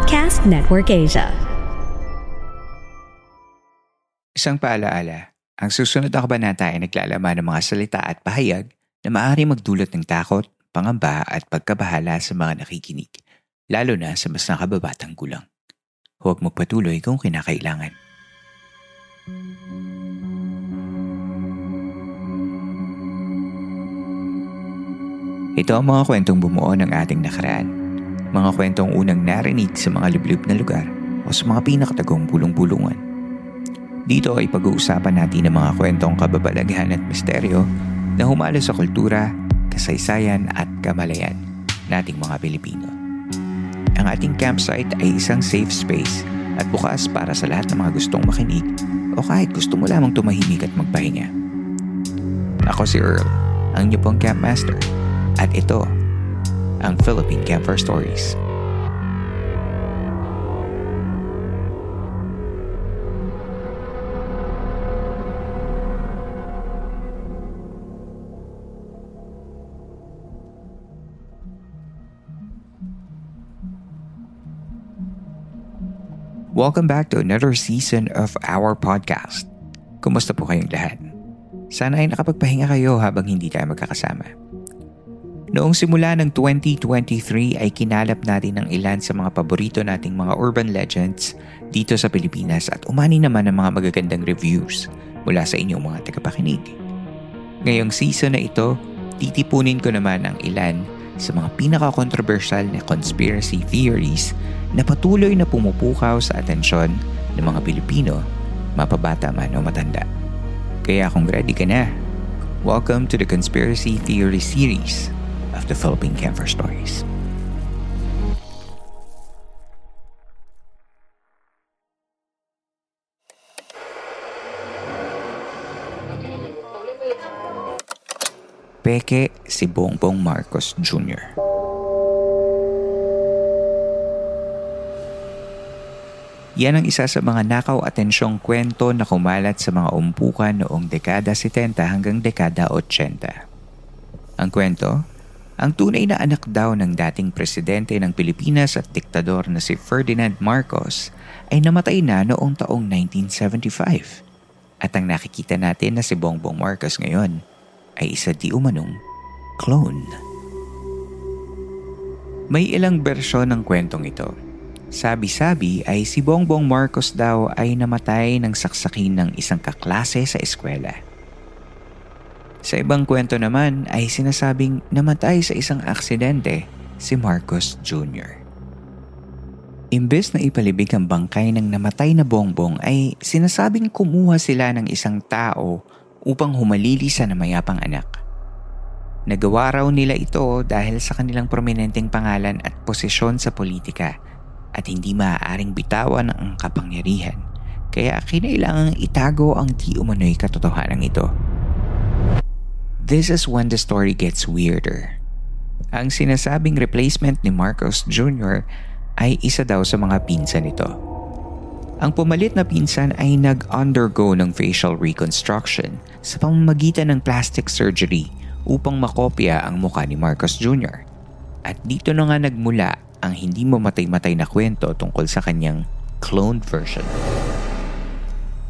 Podcast Network Asia. Isang paalaala, ang susunod na kabanata ay naglalaman ng mga salita at pahayag na maaari magdulot ng takot, pangamba at pagkabahala sa mga nakikinig, lalo na sa mas nakababatang gulang. Huwag magpatuloy kung kinakailangan. Ito ang mga kwentong bumuo ng ating nakaraan. Mga kwentong unang narinig sa mga liblib na lugar o sa mga pinakatagong bulong-bulungan. Dito ay pag-uusapan natin ang mga kwentong kababalaghan at misteryo na humalo sa kultura, kasaysayan at kamalayan nating mga Pilipino. Ang ating campsite ay isang safe space at bukas para sa lahat ng mga gustong makinig o kahit gusto mo lamang tumahimik at magpahinga. Ako si Earl, ang niyo pong campmaster at ito ang Philippine Camper Stories. Welcome back to another season of our podcast. Kumusta po kayong lahat? Sana ay nakapagpahinga kayo habang hindi tayo magkakasama. Noong simula ng 2023 ay kinalap natin ang ilan sa mga paborito nating mga urban legends dito sa Pilipinas at umani naman ng mga magagandang reviews mula sa inyong mga tagapakinig. Ngayong season na ito, titipunin ko naman ang ilan sa mga pinaka-controversial na conspiracy theories na patuloy na pumupukaw sa atensyon ng mga Pilipino, mapabata man o matanda. Kaya kung ready ka na, welcome to the Conspiracy Theory series of the Philippine Camper Stories. Peke si Bongbong Marcos Jr. Yan ang isa sa mga nakaw atensyong kwento na kumalat sa mga umpukan noong dekada 70 hanggang dekada 80. Ang kwento, ang tunay na anak daw ng dating presidente ng Pilipinas at diktador na si Ferdinand Marcos ay namatay na noong taong 1975. At ang nakikita natin na si Bongbong Marcos ngayon ay isa di umanong clone. May ilang bersyon ng kwentong ito. Sabi-sabi ay si Bongbong Marcos daw ay namatay ng saksakin ng isang kaklase sa eskwela. Sa ibang kwento naman ay sinasabing namatay sa isang aksidente si Marcos Jr. Imbes na ipalibig ang bangkay ng namatay na bongbong ay sinasabing kumuha sila ng isang tao upang humalili sa namayapang anak. Nagawa raw nila ito dahil sa kanilang prominenteng pangalan at posisyon sa politika at hindi maaaring bitawan ang kapangyarihan kaya kinailangang itago ang di umano'y katotohanan ito. This is when the story gets weirder. Ang sinasabing replacement ni Marcos Jr. ay isa daw sa mga pinsan nito. Ang pumalit na pinsan ay nag-undergo ng facial reconstruction sa pamamagitan ng plastic surgery upang makopya ang mukha ni Marcos Jr. At dito na nga nagmula ang hindi mamatay-matay na kwento tungkol sa kanyang cloned version.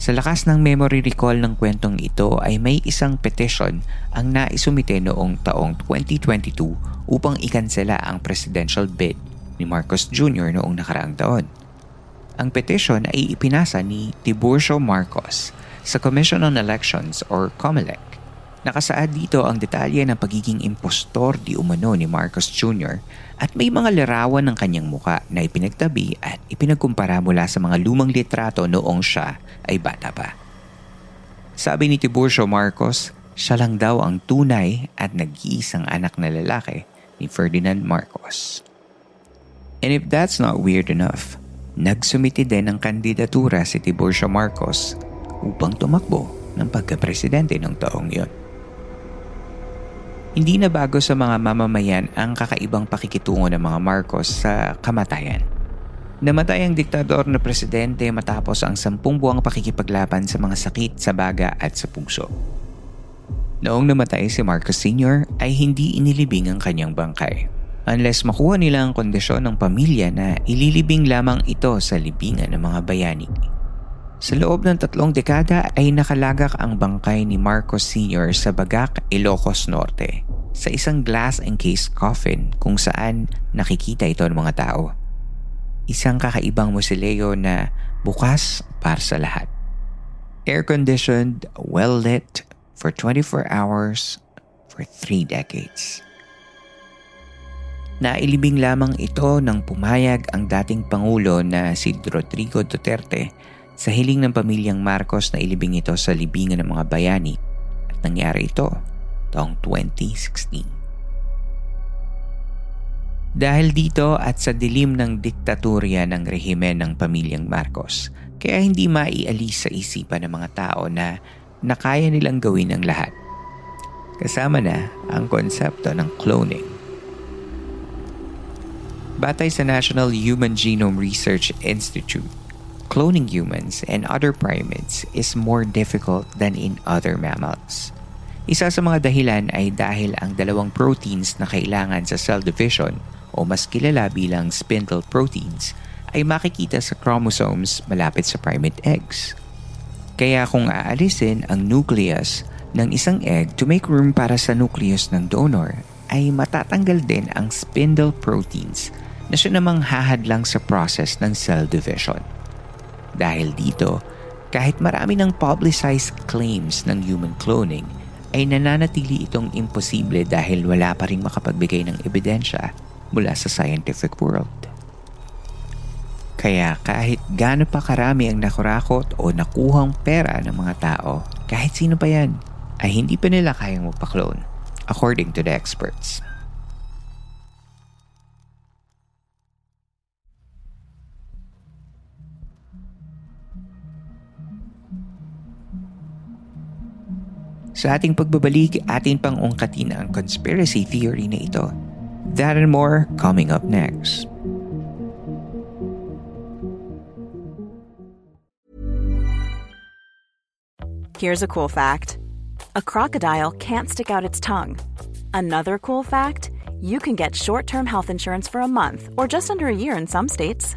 Sa lakas ng memory recall ng kwentong ito ay may isang petition ang naisumite noong taong 2022 upang ikansela ang presidential bid ni Marcos Jr. noong nakaraang taon. Ang petition ay ipinasa ni Tiburcio Marcos sa Commission on Elections or COMELEC. Nakasaad dito ang detalye ng pagiging impostor di umano ni Marcos Jr. at may mga larawan ng kanyang muka na ipinagtabi at ipinagkumpara mula sa mga lumang litrato noong siya ay bata pa. Sabi ni Tiburcio Marcos, siya lang daw ang tunay at nag-iisang anak na lalaki ni Ferdinand Marcos. And if that's not weird enough, nagsumiti din ng kandidatura si Tiburcio Marcos upang tumakbo ng pagka-presidente ng taong yon. Hindi na bago sa mga mamamayan ang kakaibang pakikitungo ng mga Marcos sa kamatayan. Namatay ang diktador na presidente matapos ang sampung buwang pakikipaglaban sa mga sakit sa baga at sa puso. Noong namatay si Marcos Sr. ay hindi inilibing ang kanyang bangkay. Unless makuha nila ang kondisyon ng pamilya na ililibing lamang ito sa libingan ng mga bayani. Sa loob ng tatlong dekada ay nakalagak ang bangkay ni Marcos Sr. sa Bagak, Ilocos Norte sa isang glass-encased coffin kung saan nakikita ito ng mga tao. Isang kakaibang musileo na bukas para sa lahat. Air-conditioned, well-lit for 24 hours for 3 decades. Nailibing lamang ito nang pumayag ang dating Pangulo na si Rodrigo Duterte sa hiling ng pamilyang Marcos na ilibing ito sa libingan ng mga bayani at nangyari ito taong 2016. Dahil dito at sa dilim ng diktatorya ng rehimen ng pamilyang Marcos, kaya hindi maialis sa isipan ng mga tao na nakaya nilang gawin ang lahat. Kasama na ang konsepto ng cloning. Batay sa National Human Genome Research Institute, cloning humans and other primates is more difficult than in other mammals. Isa sa mga dahilan ay dahil ang dalawang proteins na kailangan sa cell division o mas kilala bilang spindle proteins ay makikita sa chromosomes malapit sa primate eggs. Kaya kung aalisin ang nucleus ng isang egg to make room para sa nucleus ng donor, ay matatanggal din ang spindle proteins na siya namang hahadlang sa process ng cell division. Dahil dito, kahit marami ng publicized claims ng human cloning, ay nananatili itong imposible dahil wala pa rin makapagbigay ng ebidensya mula sa scientific world. Kaya kahit gaano pa karami ang nakurakot o nakuhang pera ng mga tao, kahit sino pa yan, ay hindi pa nila kayang magpaklone, according to the experts. Sa ating pagbabalik, atin pang ungkatin ang conspiracy theory na ito That and more coming up next. Here's a cool fact a crocodile can't stick out its tongue. Another cool fact you can get short term health insurance for a month or just under a year in some states.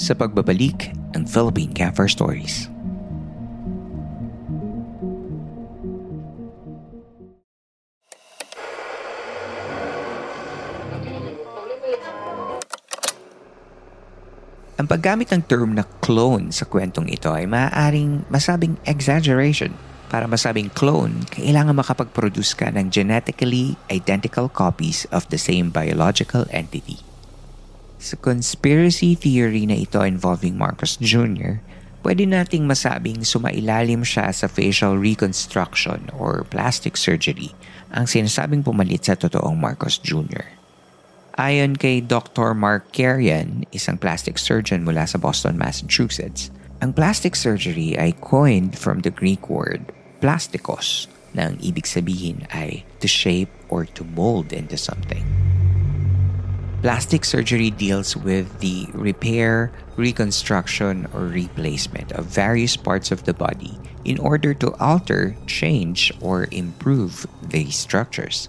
Sa pagbabalik ng Philippine Camper Stories. Ang paggamit ng term na clone sa kwentong ito ay maaaring masabing exaggeration. Para masabing clone, kailangan makapag-produce ka ng genetically identical copies of the same biological entity. Sa conspiracy theory na ito involving Marcos Jr., pwede nating masabing sumailalim siya sa facial reconstruction or plastic surgery ang sinasabing pumalit sa totoong Marcos Jr. Ayon kay Dr. Mark Carrion, isang plastic surgeon mula sa Boston, Massachusetts, ang plastic surgery ay coined from the Greek word plastikos na ang ibig sabihin ay to shape or to mold into something. Plastic surgery deals with the repair, reconstruction, or replacement of various parts of the body in order to alter, change, or improve these structures.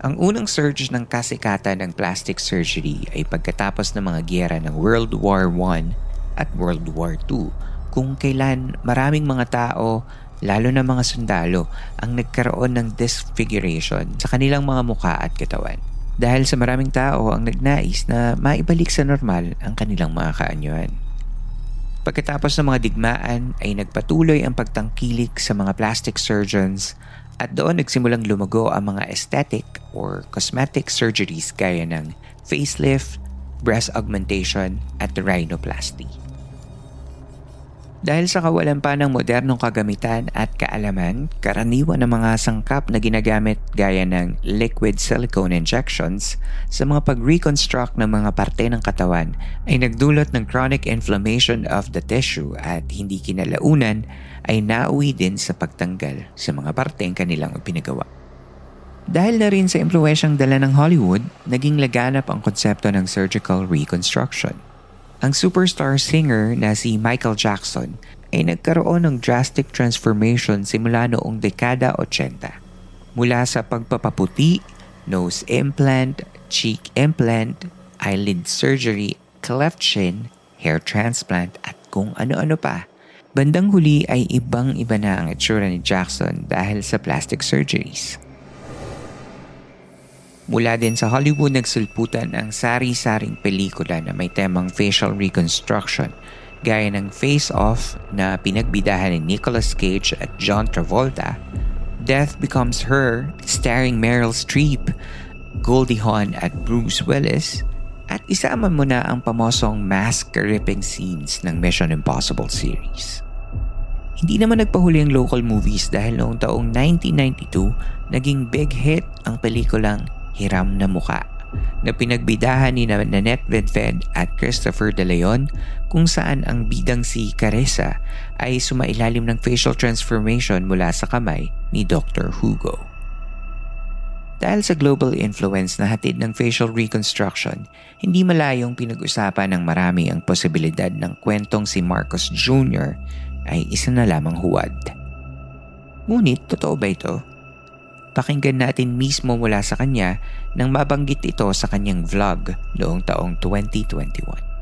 Ang unang surge ng kasikatan ng plastic surgery ay pagkatapos ng mga gyera ng World War I at World War II kung kailan maraming mga tao, lalo na mga sundalo, ang nagkaroon ng disfiguration sa kanilang mga muka at katawan. Dahil sa maraming tao ang nagnais na maibalik sa normal ang kanilang mga kaanyuan. Pagkatapos ng mga digmaan ay nagpatuloy ang pagtangkilik sa mga plastic surgeons at doon nagsimulang lumago ang mga aesthetic or cosmetic surgeries gaya ng facelift, breast augmentation at rhinoplasty. Dahil sa kawalan pa ng modernong kagamitan at kaalaman, karaniwan ng mga sangkap na ginagamit gaya ng liquid silicone injections sa mga pag-reconstruct ng mga parte ng katawan ay nagdulot ng chronic inflammation of the tissue at hindi kinalaunan ay nauwi din sa pagtanggal sa mga parteng kanilang pinagawa. Dahil na rin sa impluensyang dala ng Hollywood, naging laganap ang konsepto ng surgical reconstruction – ang superstar singer na si Michael Jackson ay nagkaroon ng drastic transformation simula noong dekada 80. Mula sa pagpapaputi, nose implant, cheek implant, eyelid surgery, cleft chin, hair transplant at kung ano-ano pa. Bandang huli ay ibang-iba na ang itsura ni Jackson dahil sa plastic surgeries. Mula din sa Hollywood nagsulputan ang sari-saring pelikula na may temang facial reconstruction gaya ng Face Off na pinagbidahan ni Nicolas Cage at John Travolta, Death Becomes Her starring Meryl Streep, Goldie Hawn at Bruce Willis, at isama mo na ang pamosong mask-ripping scenes ng Mission Impossible series. Hindi naman nagpahuli ang local movies dahil noong taong 1992, naging big hit ang pelikulang hiram na muka na pinagbidahan ni Nanette Vedved at Christopher De Leon kung saan ang bidang si Caressa ay sumailalim ng facial transformation mula sa kamay ni Dr. Hugo. Dahil sa global influence na hatid ng facial reconstruction, hindi malayong pinag-usapan ng marami ang posibilidad ng kwentong si Marcos Jr. ay isa na lamang huwad. Ngunit totoo ba ito? Pakinggan natin mismo mula sa kanya nang mabanggit ito sa kanyang vlog noong taong 2021.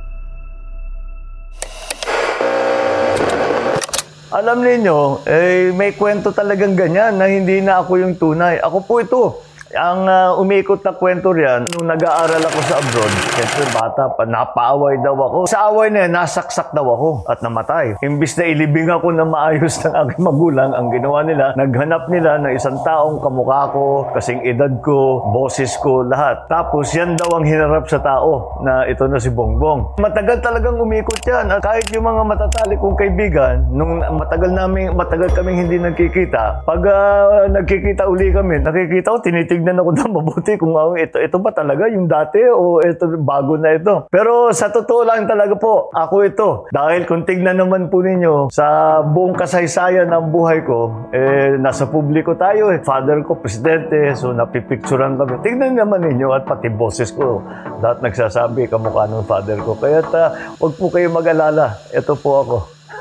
Alam niyo, eh, may kwento talagang ganyan na hindi na ako yung tunay. Ako po ito. Ang uh, umikot na kwento riyan, nung nag-aaral ako sa abroad, siyempre bata pa, napaaway daw ako. Sa away na yan, nasaksak daw ako at namatay. Imbis na ilibing ako na maayos ng aking magulang, ang ginawa nila, naghanap nila ng isang taong kamukha ko, kasing edad ko, boses ko, lahat. Tapos yan daw ang hinarap sa tao na ito na si Bongbong. Matagal talagang umikot yan. At kahit yung mga matatali kong kaibigan, nung matagal namin, matagal kaming hindi nagkikita, pag uh, nagkikita uli kami, nakikita ko, tinitig titignan ako ng mabuti kung oh, ito, ito ba talaga yung dati o ito bago na ito. Pero sa totoo lang talaga po, ako ito. Dahil kung tignan naman po ninyo, sa buong kasaysayan ng buhay ko, eh, nasa publiko tayo. Eh. Father ko, presidente, so napipicturean kami. Tignan naman ninyo at pati boses ko. Lahat nagsasabi kamukha ng father ko. Kaya uh, huwag po kayo mag-alala. Ito po ako.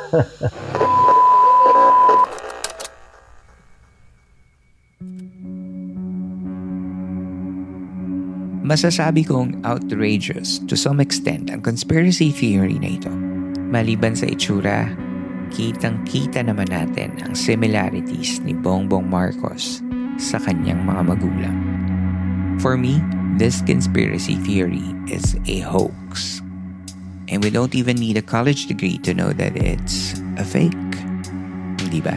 Masasabi kong outrageous to some extent ang conspiracy theory na ito. Maliban sa itsura, kitang-kita naman natin ang similarities ni Bongbong Marcos sa kanyang mga magulang. For me, this conspiracy theory is a hoax. And we don't even need a college degree to know that it's a fake. Hindi ba?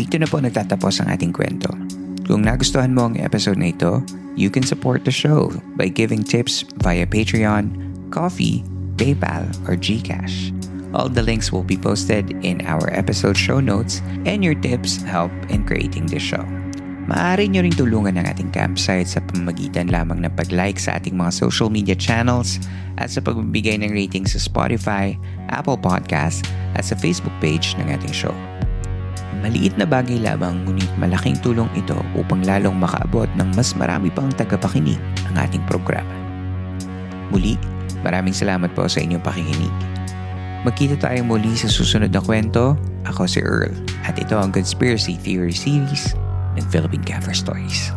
Dito na po nagtatapos ang ating kwento. Kung nagustuhan mo ang episode na ito, you can support the show by giving tips via Patreon, Coffee, PayPal, or GCash. All the links will be posted in our episode show notes, and your tips help in creating the show. Maaari nyo rin tulungan ang ating campsite sa pamamagitan lamang ng pag-like sa ating mga social media channels at sa pagbibigay ng rating sa Spotify, Apple Podcasts at sa Facebook page ng ating show. Maliit na bagay lamang ngunit malaking tulong ito upang lalong makaabot ng mas marami pang tagapakinig ang ating programa. Muli, maraming salamat po sa inyong pakikinig. Magkita tayo muli sa susunod na kwento. Ako si Earl at ito ang Conspiracy Theory Series ng Philippine Cover Stories.